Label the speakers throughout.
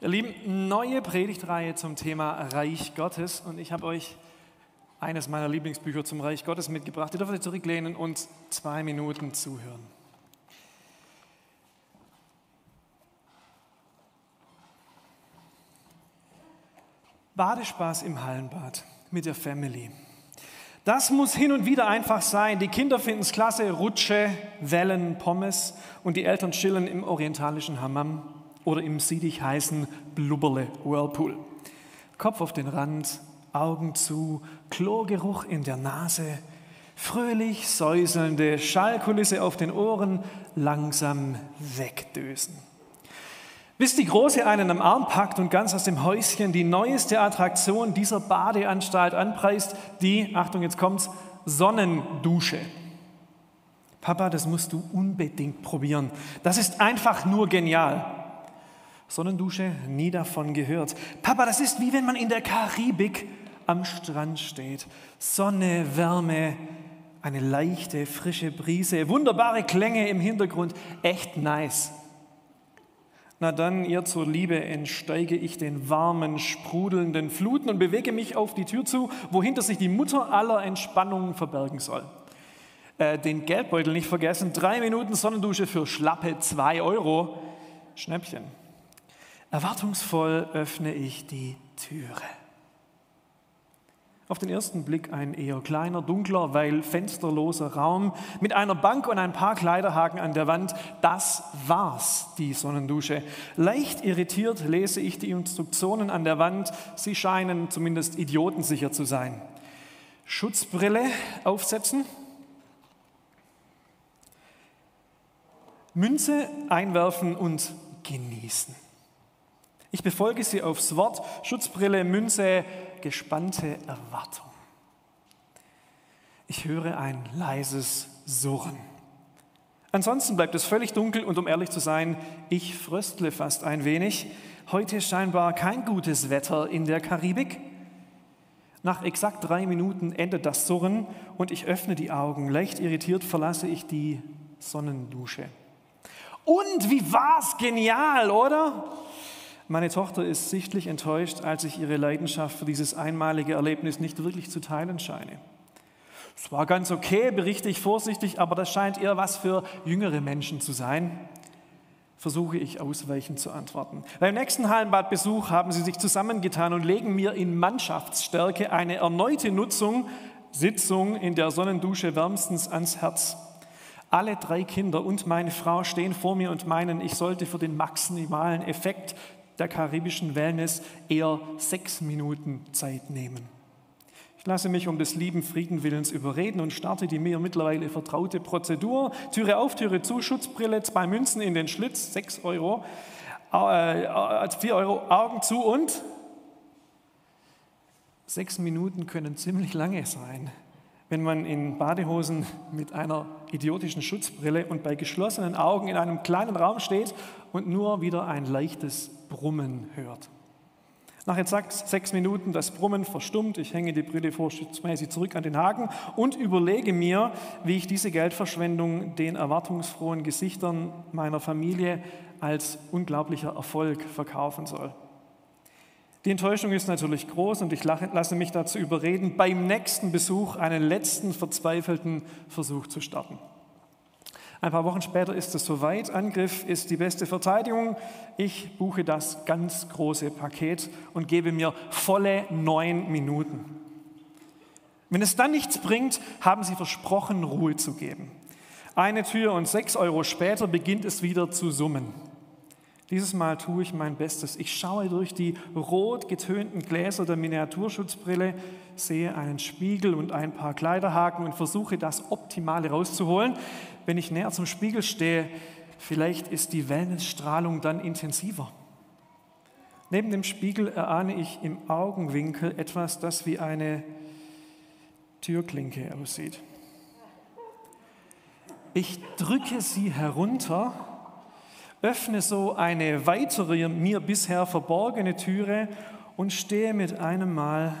Speaker 1: Ihr Lieben, neue Predigtreihe zum Thema Reich Gottes und ich habe euch eines meiner Lieblingsbücher zum Reich Gottes mitgebracht. Ihr dürft euch zurücklehnen und zwei Minuten zuhören. Badespaß im Hallenbad mit der Family. Das muss hin und wieder einfach sein. Die Kinder finden es klasse, Rutsche, Wellen, Pommes und die Eltern chillen im orientalischen Hammam oder im siedig heißen Blubberle Whirlpool. Kopf auf den Rand, Augen zu, Chlorgeruch in der Nase, fröhlich säuselnde Schallkulisse auf den Ohren, langsam wegdösen. Bis die Große einen am Arm packt und ganz aus dem Häuschen die neueste Attraktion dieser Badeanstalt anpreist, die, Achtung, jetzt kommt's, Sonnendusche. Papa, das musst du unbedingt probieren. Das ist einfach nur genial. Sonnendusche, nie davon gehört. Papa, das ist wie wenn man in der Karibik am Strand steht. Sonne, Wärme, eine leichte, frische Brise, wunderbare Klänge im Hintergrund, echt nice. Na dann, ihr zur Liebe, entsteige ich den warmen, sprudelnden Fluten und bewege mich auf die Tür zu, wohinter sich die Mutter aller Entspannungen verbergen soll. Äh, den Geldbeutel nicht vergessen, drei Minuten Sonnendusche für schlappe zwei Euro. Schnäppchen. Erwartungsvoll öffne ich die Türe. Auf den ersten Blick ein eher kleiner, dunkler, weil fensterloser Raum mit einer Bank und ein paar Kleiderhaken an der Wand. Das war's, die Sonnendusche. Leicht irritiert lese ich die Instruktionen an der Wand. Sie scheinen zumindest idiotensicher zu sein. Schutzbrille aufsetzen. Münze einwerfen und genießen. Ich befolge sie aufs Wort, Schutzbrille, Münze, gespannte Erwartung. Ich höre ein leises Surren. Ansonsten bleibt es völlig dunkel und um ehrlich zu sein, ich fröstle fast ein wenig. Heute scheinbar kein gutes Wetter in der Karibik. Nach exakt drei Minuten endet das Surren und ich öffne die Augen. Leicht irritiert verlasse ich die Sonnendusche. Und wie war's genial, oder? Meine Tochter ist sichtlich enttäuscht, als ich ihre Leidenschaft für dieses einmalige Erlebnis nicht wirklich zu teilen scheine. Es war ganz okay, berichte ich vorsichtig, aber das scheint eher was für jüngere Menschen zu sein. Versuche ich ausweichend zu antworten. Beim nächsten Hallenbadbesuch haben sie sich zusammengetan und legen mir in Mannschaftsstärke eine erneute Nutzung, Sitzung in der Sonnendusche wärmstens ans Herz. Alle drei Kinder und meine Frau stehen vor mir und meinen, ich sollte für den maximalen Effekt der karibischen Wellness eher sechs Minuten Zeit nehmen. Ich lasse mich um des lieben Friedenwillens überreden und starte die mir mittlerweile vertraute Prozedur. Türe auf, Türe zu, Schutzbrille, zwei Münzen in den Schlitz, sechs Euro, äh, vier Euro, Augen zu und sechs Minuten können ziemlich lange sein wenn man in Badehosen mit einer idiotischen Schutzbrille und bei geschlossenen Augen in einem kleinen Raum steht und nur wieder ein leichtes Brummen hört. Nach exakt sechs Minuten das Brummen verstummt, ich hänge die Brille vorschriftsmäßig zurück an den Haken und überlege mir, wie ich diese Geldverschwendung den erwartungsfrohen Gesichtern meiner Familie als unglaublicher Erfolg verkaufen soll. Die Enttäuschung ist natürlich groß und ich lasse mich dazu überreden, beim nächsten Besuch einen letzten verzweifelten Versuch zu starten. Ein paar Wochen später ist es soweit. Angriff ist die beste Verteidigung. Ich buche das ganz große Paket und gebe mir volle neun Minuten. Wenn es dann nichts bringt, haben sie versprochen, Ruhe zu geben. Eine Tür und sechs Euro später beginnt es wieder zu summen. Dieses Mal tue ich mein Bestes. Ich schaue durch die rot getönten Gläser der Miniaturschutzbrille, sehe einen Spiegel und ein paar Kleiderhaken und versuche das Optimale rauszuholen. Wenn ich näher zum Spiegel stehe, vielleicht ist die Wellnessstrahlung dann intensiver. Neben dem Spiegel erahne ich im Augenwinkel etwas, das wie eine Türklinke aussieht. Ich drücke sie herunter öffne so eine weitere mir bisher verborgene Türe und stehe mit einem Mal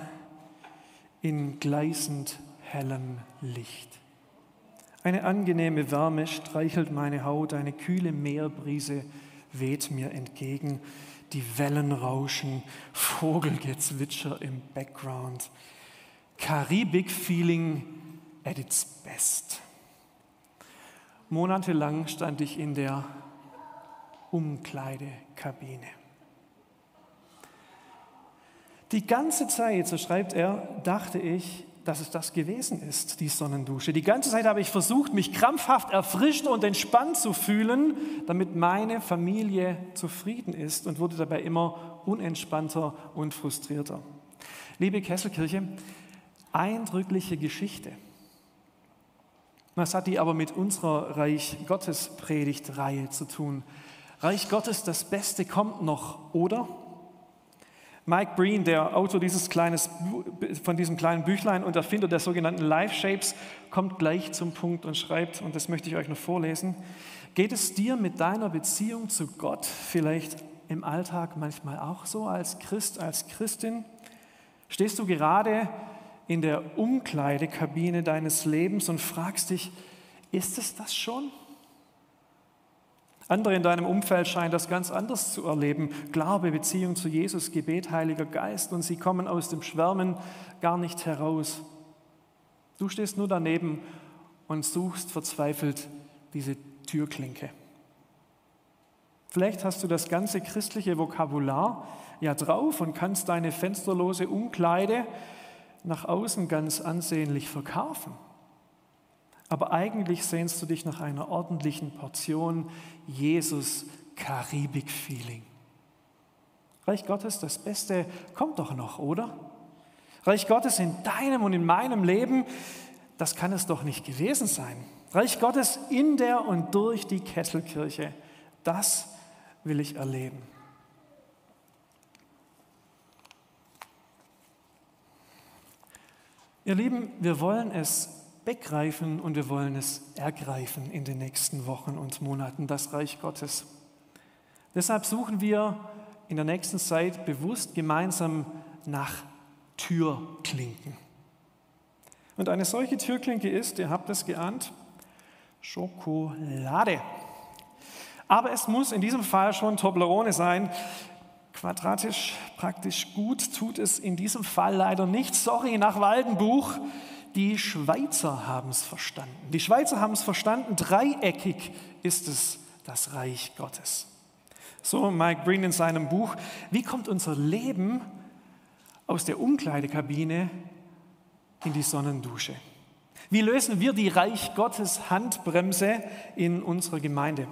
Speaker 1: in gleißend hellem Licht. Eine angenehme Wärme streichelt meine Haut, eine kühle Meerbrise weht mir entgegen. die Wellen rauschen, Vogelgezwitscher im Background. Karibik-Feeling at its best. Monatelang stand ich in der Umkleidekabine. Die ganze Zeit, so schreibt er, dachte ich, dass es das gewesen ist, die Sonnendusche. Die ganze Zeit habe ich versucht, mich krampfhaft erfrischt und entspannt zu fühlen, damit meine Familie zufrieden ist und wurde dabei immer unentspannter und frustrierter. Liebe Kesselkirche, eindrückliche Geschichte. Was hat die aber mit unserer Reich Gottes Predigtreihe zu tun? Reich Gottes, das Beste kommt noch, oder? Mike Breen, der Autor dieses kleines, von diesem kleinen Büchlein und Erfinder der sogenannten Life Shapes, kommt gleich zum Punkt und schreibt, und das möchte ich euch noch vorlesen, geht es dir mit deiner Beziehung zu Gott vielleicht im Alltag manchmal auch so als Christ, als Christin? Stehst du gerade in der Umkleidekabine deines Lebens und fragst dich, ist es das schon? Andere in deinem Umfeld scheinen das ganz anders zu erleben. Glaube, Beziehung zu Jesus, Gebet, Heiliger Geist und sie kommen aus dem Schwärmen gar nicht heraus. Du stehst nur daneben und suchst verzweifelt diese Türklinke. Vielleicht hast du das ganze christliche Vokabular ja drauf und kannst deine fensterlose Umkleide nach außen ganz ansehnlich verkaufen. Aber eigentlich sehnst du dich nach einer ordentlichen Portion Jesus Karibik-Feeling. Reich Gottes, das Beste kommt doch noch, oder? Reich Gottes in deinem und in meinem Leben, das kann es doch nicht gewesen sein. Reich Gottes in der und durch die Kesselkirche, das will ich erleben. Ihr Lieben, wir wollen es begreifen und wir wollen es ergreifen in den nächsten Wochen und Monaten, das Reich Gottes. Deshalb suchen wir in der nächsten Zeit bewusst gemeinsam nach Türklinken. Und eine solche Türklinke ist, ihr habt es geahnt, Schokolade. Aber es muss in diesem Fall schon Toblerone sein, Quadratisch praktisch gut tut es in diesem Fall leider nicht. Sorry, nach Waldenbuch. Die Schweizer haben es verstanden. Die Schweizer haben es verstanden. Dreieckig ist es das Reich Gottes. So Mike Breen in seinem Buch. Wie kommt unser Leben aus der Umkleidekabine in die Sonnendusche? Wie lösen wir die Reich Gottes Handbremse in unserer Gemeinde?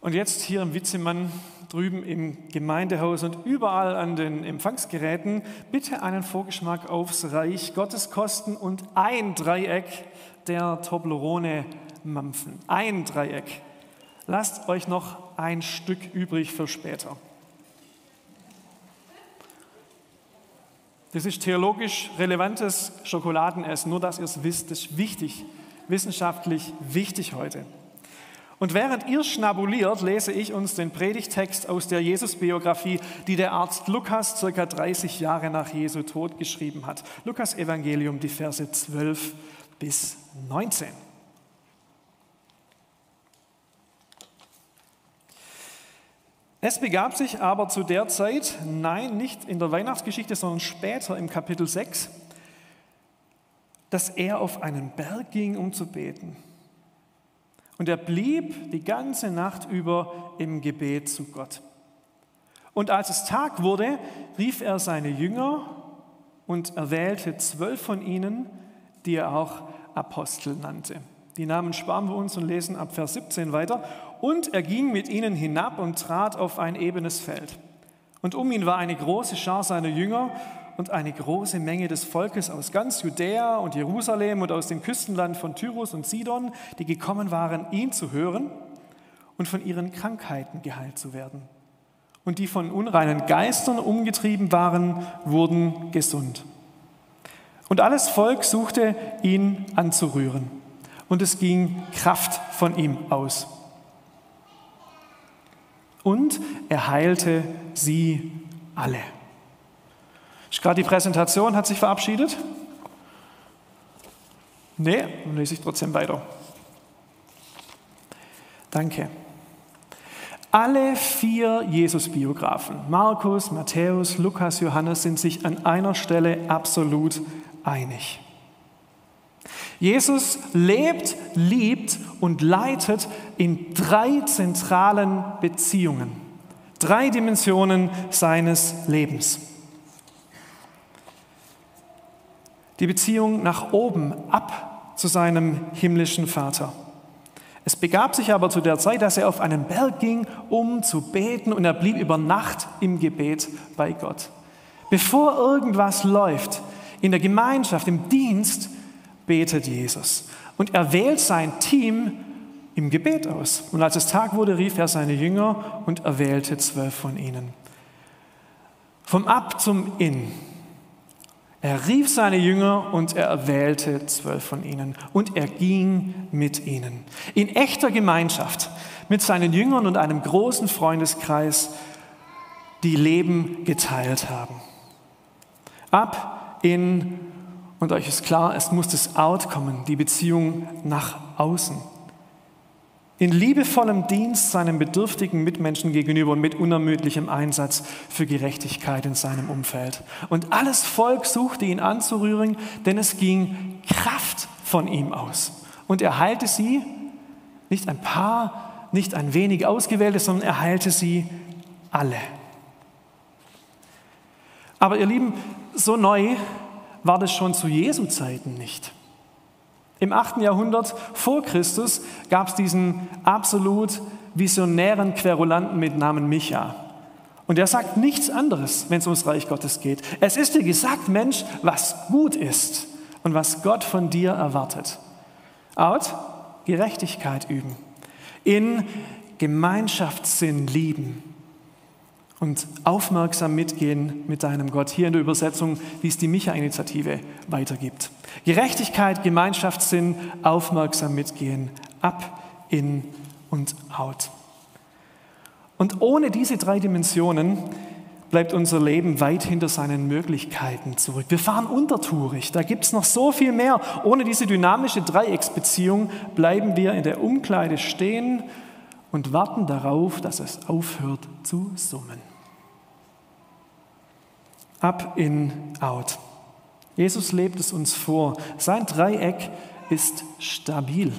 Speaker 1: Und jetzt hier im Witzemann drüben im Gemeindehaus und überall an den Empfangsgeräten bitte einen Vorgeschmack aufs Reich Gottes kosten und ein Dreieck der Toblerone mampfen. Ein Dreieck. Lasst euch noch ein Stück übrig für später. Das ist theologisch relevantes Schokoladenessen, nur dass ihr es wisst, das ist wichtig, wissenschaftlich wichtig heute. Und während ihr schnabuliert, lese ich uns den Predigtext aus der Jesus-Biografie, die der Arzt Lukas circa 30 Jahre nach Jesu Tod geschrieben hat. Lukas Evangelium, die Verse 12 bis 19. Es begab sich aber zu der Zeit, nein, nicht in der Weihnachtsgeschichte, sondern später im Kapitel 6, dass er auf einen Berg ging, um zu beten. Und er blieb die ganze Nacht über im Gebet zu Gott. Und als es Tag wurde, rief er seine Jünger und erwählte zwölf von ihnen, die er auch Apostel nannte. Die Namen sparen wir uns und lesen ab Vers 17 weiter. Und er ging mit ihnen hinab und trat auf ein ebenes Feld. Und um ihn war eine große Schar seiner Jünger und eine große Menge des Volkes aus ganz Judäa und Jerusalem und aus dem Küstenland von Tyrus und Sidon, die gekommen waren, ihn zu hören und von ihren Krankheiten geheilt zu werden. Und die von unreinen Geistern umgetrieben waren, wurden gesund. Und alles Volk suchte ihn anzurühren. Und es ging Kraft von ihm aus. Und er heilte sie alle. Gerade die Präsentation, hat sich verabschiedet? Nee, dann lese ich trotzdem weiter. Danke. Alle vier Jesus-Biografen, Markus, Matthäus, Lukas, Johannes, sind sich an einer Stelle absolut einig. Jesus lebt, liebt und leitet in drei zentralen Beziehungen, drei Dimensionen seines Lebens. Die Beziehung nach oben, ab zu seinem himmlischen Vater. Es begab sich aber zu der Zeit, dass er auf einen Berg ging, um zu beten, und er blieb über Nacht im Gebet bei Gott. Bevor irgendwas läuft, in der Gemeinschaft, im Dienst, betet Jesus. Und er wählt sein Team im Gebet aus. Und als es Tag wurde, rief er seine Jünger und erwählte zwölf von ihnen. Vom Ab zum In. Er rief seine Jünger und er erwählte zwölf von ihnen. Und er ging mit ihnen. In echter Gemeinschaft mit seinen Jüngern und einem großen Freundeskreis, die Leben geteilt haben. Ab in und euch ist klar, es muss das Out kommen, die Beziehung nach außen. In liebevollem Dienst seinen bedürftigen Mitmenschen gegenüber und mit unermüdlichem Einsatz für Gerechtigkeit in seinem Umfeld. Und alles Volk suchte ihn anzurühren, denn es ging Kraft von ihm aus. Und er heilte sie, nicht ein paar, nicht ein wenig Ausgewählte, sondern er heilte sie alle. Aber ihr Lieben, so neu war das schon zu Jesu Zeiten nicht. Im 8. Jahrhundert vor Christus gab es diesen absolut visionären Querulanten mit Namen Micha. Und er sagt nichts anderes, wenn es ums Reich Gottes geht. Es ist dir gesagt, Mensch, was gut ist und was Gott von dir erwartet. Out, Gerechtigkeit üben. In Gemeinschaftssinn lieben und aufmerksam mitgehen mit deinem Gott. Hier in der Übersetzung, wie es die Micha-Initiative weitergibt. Gerechtigkeit, Gemeinschaftssinn, aufmerksam mitgehen, ab, in und out. Und ohne diese drei Dimensionen bleibt unser Leben weit hinter seinen Möglichkeiten zurück. Wir fahren untertourig, da gibt es noch so viel mehr. Ohne diese dynamische Dreiecksbeziehung bleiben wir in der Umkleide stehen und warten darauf, dass es aufhört zu summen. Up, in, out. Jesus lebt es uns vor. Sein Dreieck ist stabil.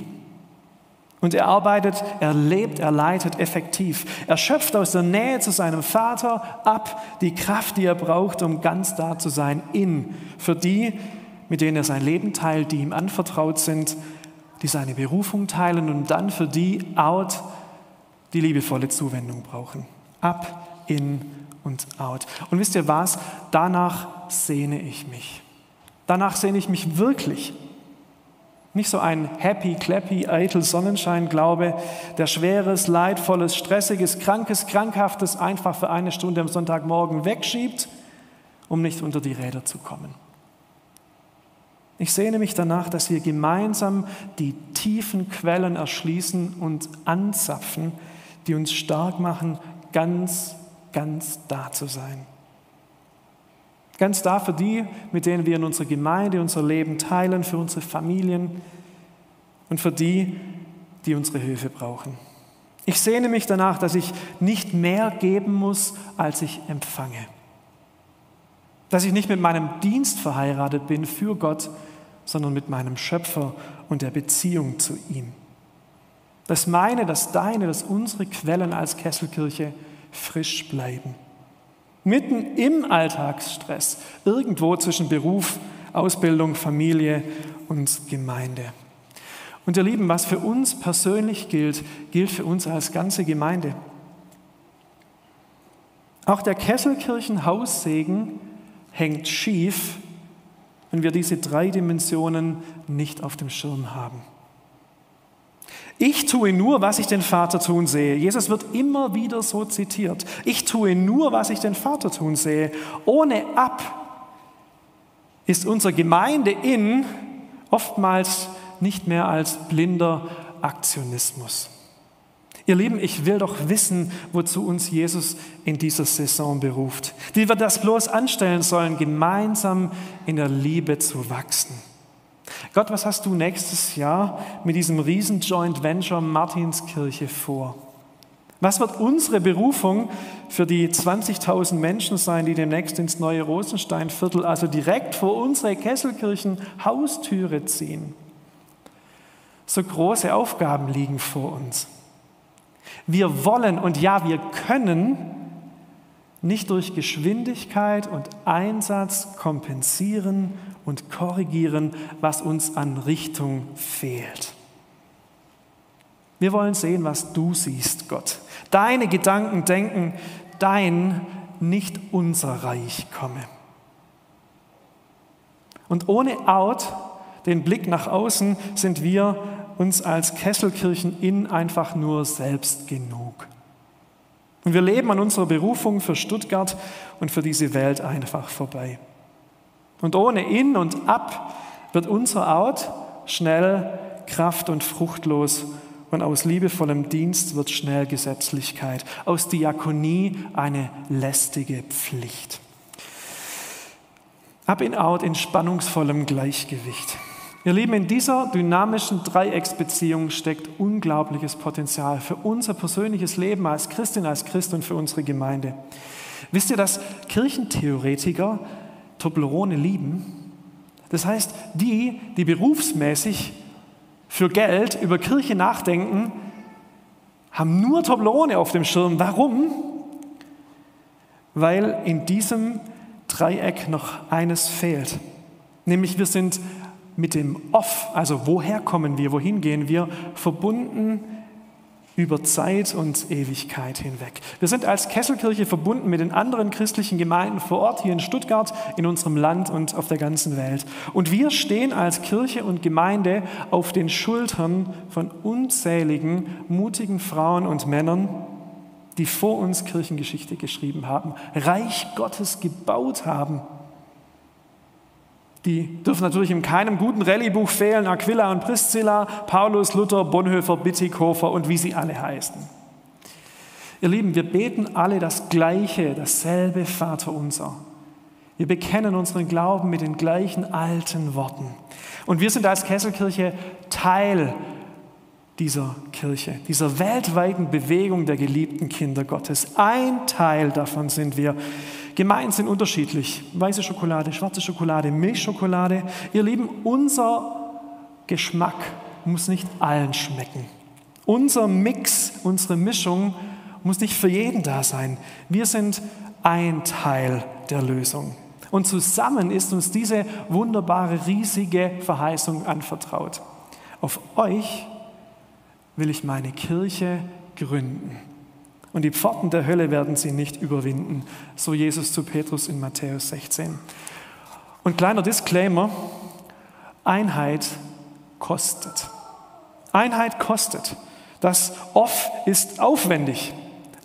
Speaker 1: Und er arbeitet, er lebt, er leitet effektiv. Er schöpft aus der Nähe zu seinem Vater ab die Kraft, die er braucht, um ganz da zu sein, in, für die, mit denen er sein Leben teilt, die ihm anvertraut sind, die seine Berufung teilen und dann für die out, die liebevolle Zuwendung brauchen. Ab, in und out. Und wisst ihr was? Danach sehne ich mich. Danach sehne ich mich wirklich. Nicht so ein happy, clappy, eitel Sonnenschein-Glaube, der schweres, leidvolles, stressiges, krankes, krankhaftes einfach für eine Stunde am Sonntagmorgen wegschiebt, um nicht unter die Räder zu kommen. Ich sehne mich danach, dass wir gemeinsam die tiefen Quellen erschließen und anzapfen, die uns stark machen, ganz, ganz da zu sein. Ganz da für die, mit denen wir in unserer Gemeinde unser Leben teilen, für unsere Familien und für die, die unsere Hilfe brauchen. Ich sehne mich danach, dass ich nicht mehr geben muss, als ich empfange. Dass ich nicht mit meinem Dienst verheiratet bin für Gott, sondern mit meinem Schöpfer und der Beziehung zu ihm. Dass meine, dass deine, dass unsere Quellen als Kesselkirche frisch bleiben. Mitten im Alltagsstress, irgendwo zwischen Beruf, Ausbildung, Familie und Gemeinde. Und ihr Lieben, was für uns persönlich gilt, gilt für uns als ganze Gemeinde. Auch der Kesselkirchen Haussegen hängt schief, wenn wir diese drei Dimensionen nicht auf dem Schirm haben. Ich tue nur, was ich den Vater tun sehe. Jesus wird immer wieder so zitiert. Ich tue nur, was ich den Vater tun sehe. Ohne ab ist unsere Gemeinde in oftmals nicht mehr als blinder Aktionismus. Ihr Lieben, ich will doch wissen, wozu uns Jesus in dieser Saison beruft. Wie wir das bloß anstellen sollen, gemeinsam in der Liebe zu wachsen. Gott, was hast du nächstes Jahr mit diesem riesen Joint Venture Martinskirche vor? Was wird unsere Berufung für die 20.000 Menschen sein, die demnächst ins neue Rosensteinviertel, also direkt vor unsere Kesselkirchen Haustüre ziehen? So große Aufgaben liegen vor uns. Wir wollen und ja, wir können nicht durch Geschwindigkeit und Einsatz kompensieren und korrigieren, was uns an Richtung fehlt. Wir wollen sehen, was du siehst, Gott. Deine Gedanken denken, dein, nicht unser Reich komme. Und ohne Out, den Blick nach außen, sind wir uns als Kesselkirchen in einfach nur selbst genug. Und wir leben an unserer Berufung für Stuttgart und für diese Welt einfach vorbei. Und ohne In und Ab wird unser Out schnell kraft- und fruchtlos und aus liebevollem Dienst wird schnell Gesetzlichkeit, aus Diakonie eine lästige Pflicht. Ab in Out in spannungsvollem Gleichgewicht. Ihr Lieben, in dieser dynamischen Dreiecksbeziehung steckt unglaubliches Potenzial für unser persönliches Leben als Christin, als Christ und für unsere Gemeinde. Wisst ihr, dass Kirchentheoretiker Toblerone lieben? Das heißt, die, die berufsmäßig für Geld über Kirche nachdenken, haben nur Toblerone auf dem Schirm. Warum? Weil in diesem Dreieck noch eines fehlt. Nämlich wir sind mit dem Off, also woher kommen wir, wohin gehen wir, verbunden über Zeit und Ewigkeit hinweg. Wir sind als Kesselkirche verbunden mit den anderen christlichen Gemeinden vor Ort hier in Stuttgart, in unserem Land und auf der ganzen Welt. Und wir stehen als Kirche und Gemeinde auf den Schultern von unzähligen, mutigen Frauen und Männern, die vor uns Kirchengeschichte geschrieben haben, Reich Gottes gebaut haben die dürfen natürlich in keinem guten Rallyebuch fehlen. Aquila und Priscilla, Paulus, Luther, Bonhoeffer, Bittikofer und wie sie alle heißen. Ihr Lieben, wir beten alle das Gleiche, dasselbe Vaterunser. Wir bekennen unseren Glauben mit den gleichen alten Worten. Und wir sind als Kesselkirche Teil dieser Kirche, dieser weltweiten Bewegung der geliebten Kinder Gottes. Ein Teil davon sind wir. Gemeint sind unterschiedlich. Weiße Schokolade, schwarze Schokolade, Milchschokolade. Ihr Lieben, unser Geschmack muss nicht allen schmecken. Unser Mix, unsere Mischung muss nicht für jeden da sein. Wir sind ein Teil der Lösung. Und zusammen ist uns diese wunderbare, riesige Verheißung anvertraut. Auf euch will ich meine Kirche gründen und die Pforten der Hölle werden sie nicht überwinden. So Jesus zu Petrus in Matthäus 16. Und kleiner Disclaimer, Einheit kostet. Einheit kostet. Das Off ist aufwendig,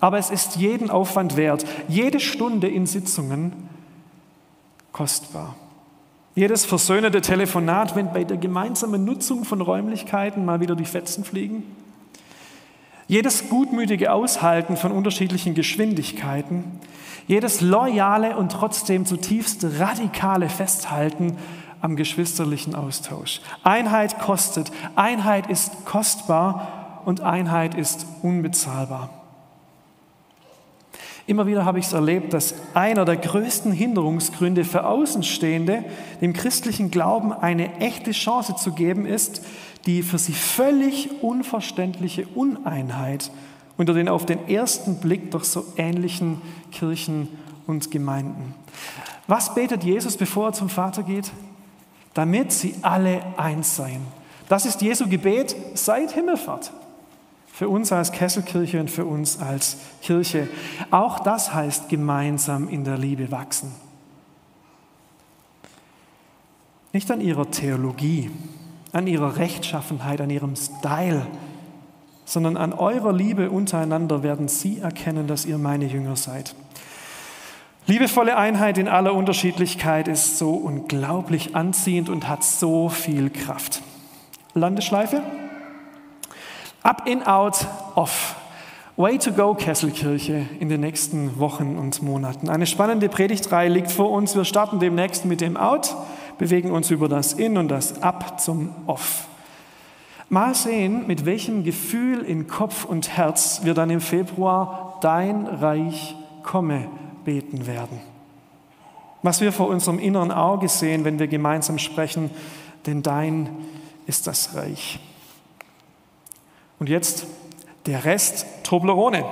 Speaker 1: aber es ist jeden Aufwand wert. Jede Stunde in Sitzungen kostbar. Jedes versöhnende Telefonat, wenn bei der gemeinsamen Nutzung von Räumlichkeiten mal wieder die Fetzen fliegen. Jedes gutmütige Aushalten von unterschiedlichen Geschwindigkeiten, jedes loyale und trotzdem zutiefst radikale Festhalten am geschwisterlichen Austausch. Einheit kostet, Einheit ist kostbar und Einheit ist unbezahlbar. Immer wieder habe ich es erlebt, dass einer der größten Hinderungsgründe für Außenstehende, dem christlichen Glauben eine echte Chance zu geben, ist, die für sie völlig unverständliche Uneinheit unter den auf den ersten Blick doch so ähnlichen Kirchen und Gemeinden. Was betet Jesus, bevor er zum Vater geht? Damit sie alle eins seien. Das ist Jesu Gebet seit Himmelfahrt. Für uns als Kesselkirche und für uns als Kirche. Auch das heißt gemeinsam in der Liebe wachsen. Nicht an ihrer Theologie, an ihrer Rechtschaffenheit, an ihrem Style, sondern an eurer Liebe untereinander werden sie erkennen, dass ihr meine Jünger seid. Liebevolle Einheit in aller Unterschiedlichkeit ist so unglaublich anziehend und hat so viel Kraft. Landeschleife. Up, in, out, off. Way to go, Kesselkirche, in den nächsten Wochen und Monaten. Eine spannende Predigtreihe liegt vor uns. Wir starten demnächst mit dem Out bewegen uns über das In und das Ab zum Off. Mal sehen, mit welchem Gefühl in Kopf und Herz wir dann im Februar Dein Reich komme beten werden. Was wir vor unserem inneren Auge sehen, wenn wir gemeinsam sprechen, denn dein ist das Reich. Und jetzt der Rest Toblerone.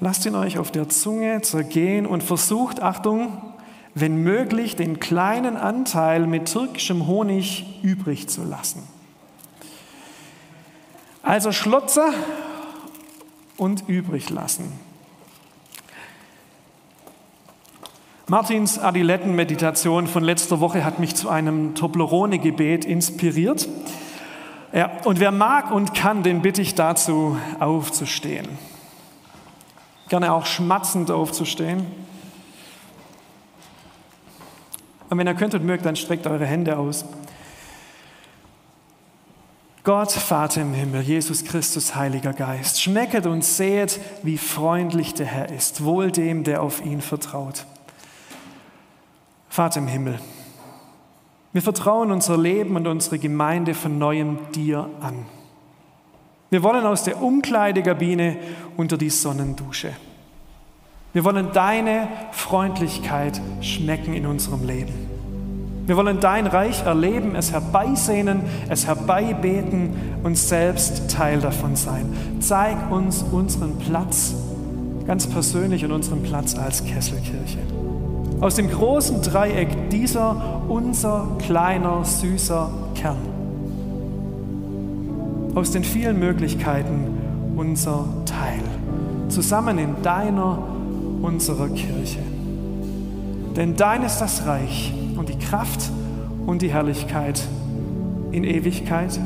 Speaker 1: Lasst ihn euch auf der Zunge zergehen und versucht, Achtung, wenn möglich, den kleinen Anteil mit türkischem Honig übrig zu lassen. Also Schlotzer und übrig lassen. Martins Adiletten-Meditation von letzter Woche hat mich zu einem Toblerone-Gebet inspiriert. Ja, und wer mag und kann, den bitte ich dazu, aufzustehen. Gerne auch schmatzend aufzustehen. Und wenn ihr könnt und mögt, dann streckt eure Hände aus. Gott, Vater im Himmel, Jesus Christus, Heiliger Geist, schmecket und sehet, wie freundlich der Herr ist, wohl dem, der auf ihn vertraut. Vater im Himmel, wir vertrauen unser Leben und unsere Gemeinde von neuem dir an. Wir wollen aus der Umkleidekabine unter die Sonnendusche. Wir wollen deine Freundlichkeit schmecken in unserem Leben. Wir wollen dein Reich erleben, es herbeisehnen, es herbeibeten und selbst Teil davon sein. Zeig uns unseren Platz, ganz persönlich und unseren Platz als Kesselkirche. Aus dem großen Dreieck dieser unser kleiner, süßer Kern. Aus den vielen Möglichkeiten unser Teil. Zusammen in deiner, unserer Kirche. Denn dein ist das Reich und die Kraft und die Herrlichkeit in Ewigkeit